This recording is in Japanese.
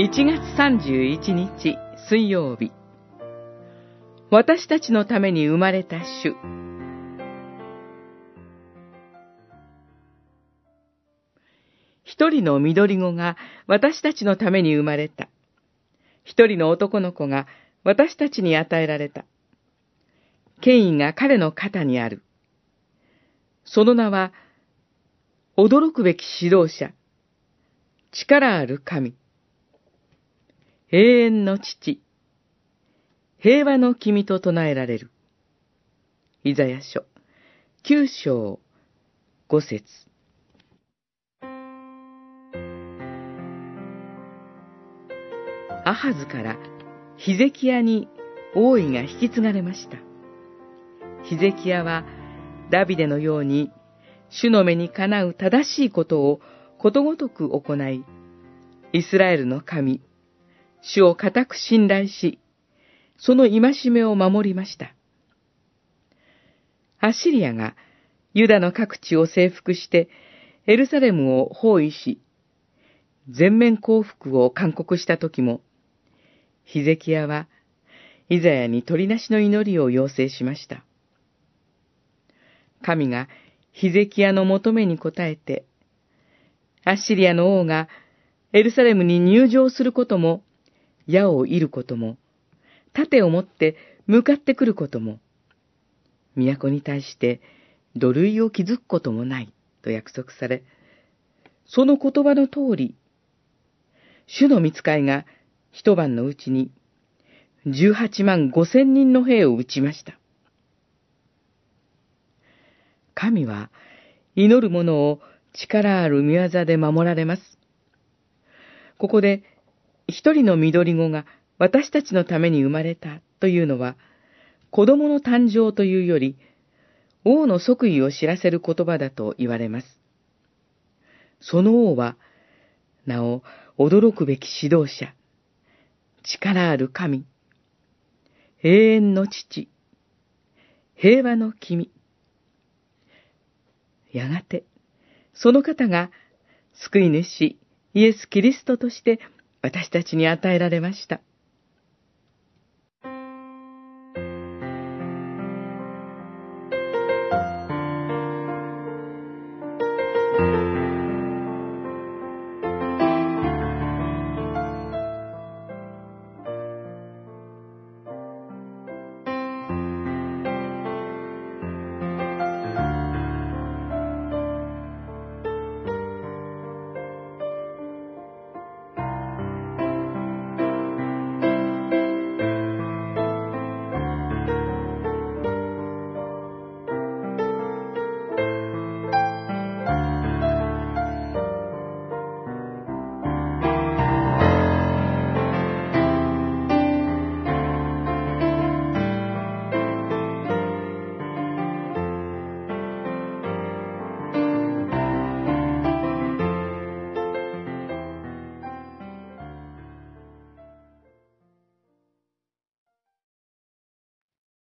1月31日水曜日私たちのために生まれた主一人の緑子が私たちのために生まれた。一人の男の子が私たちに与えられた。権威が彼の肩にある。その名は、驚くべき指導者、力ある神、永遠の父、平和の君と唱えられる。イザヤ書、九章、五節。アハズからヒゼキヤに王位が引き継がれました。ヒゼキヤはダビデのように主の目にかなう正しいことをことごとく行い、イスラエルの神、主を固く信頼し、その戒めを守りました。アッシリアがユダの各地を征服して、エルサレムを包囲し、全面降伏を勧告した時も、ヒゼキヤは、イザヤに鳥なしの祈りを要請しました。神がヒゼキヤの求めに応えて、アッシリアの王がエルサレムに入場することも、矢を射ることも、盾を持って向かってくることも、都に対して土塁を築くこともないと約束され、その言葉の通り、主の見つかいが一晩のうちに18万5千人の兵を撃ちました。神は祈る者を力ある見業で守られます。ここで一人の緑子が私たちのために生まれたというのは、子供の誕生というより、王の即位を知らせる言葉だと言われます。その王は、なお驚くべき指導者、力ある神、永遠の父、平和の君。やがて、その方が救い主イエス・キリストとして私たちに与えられました。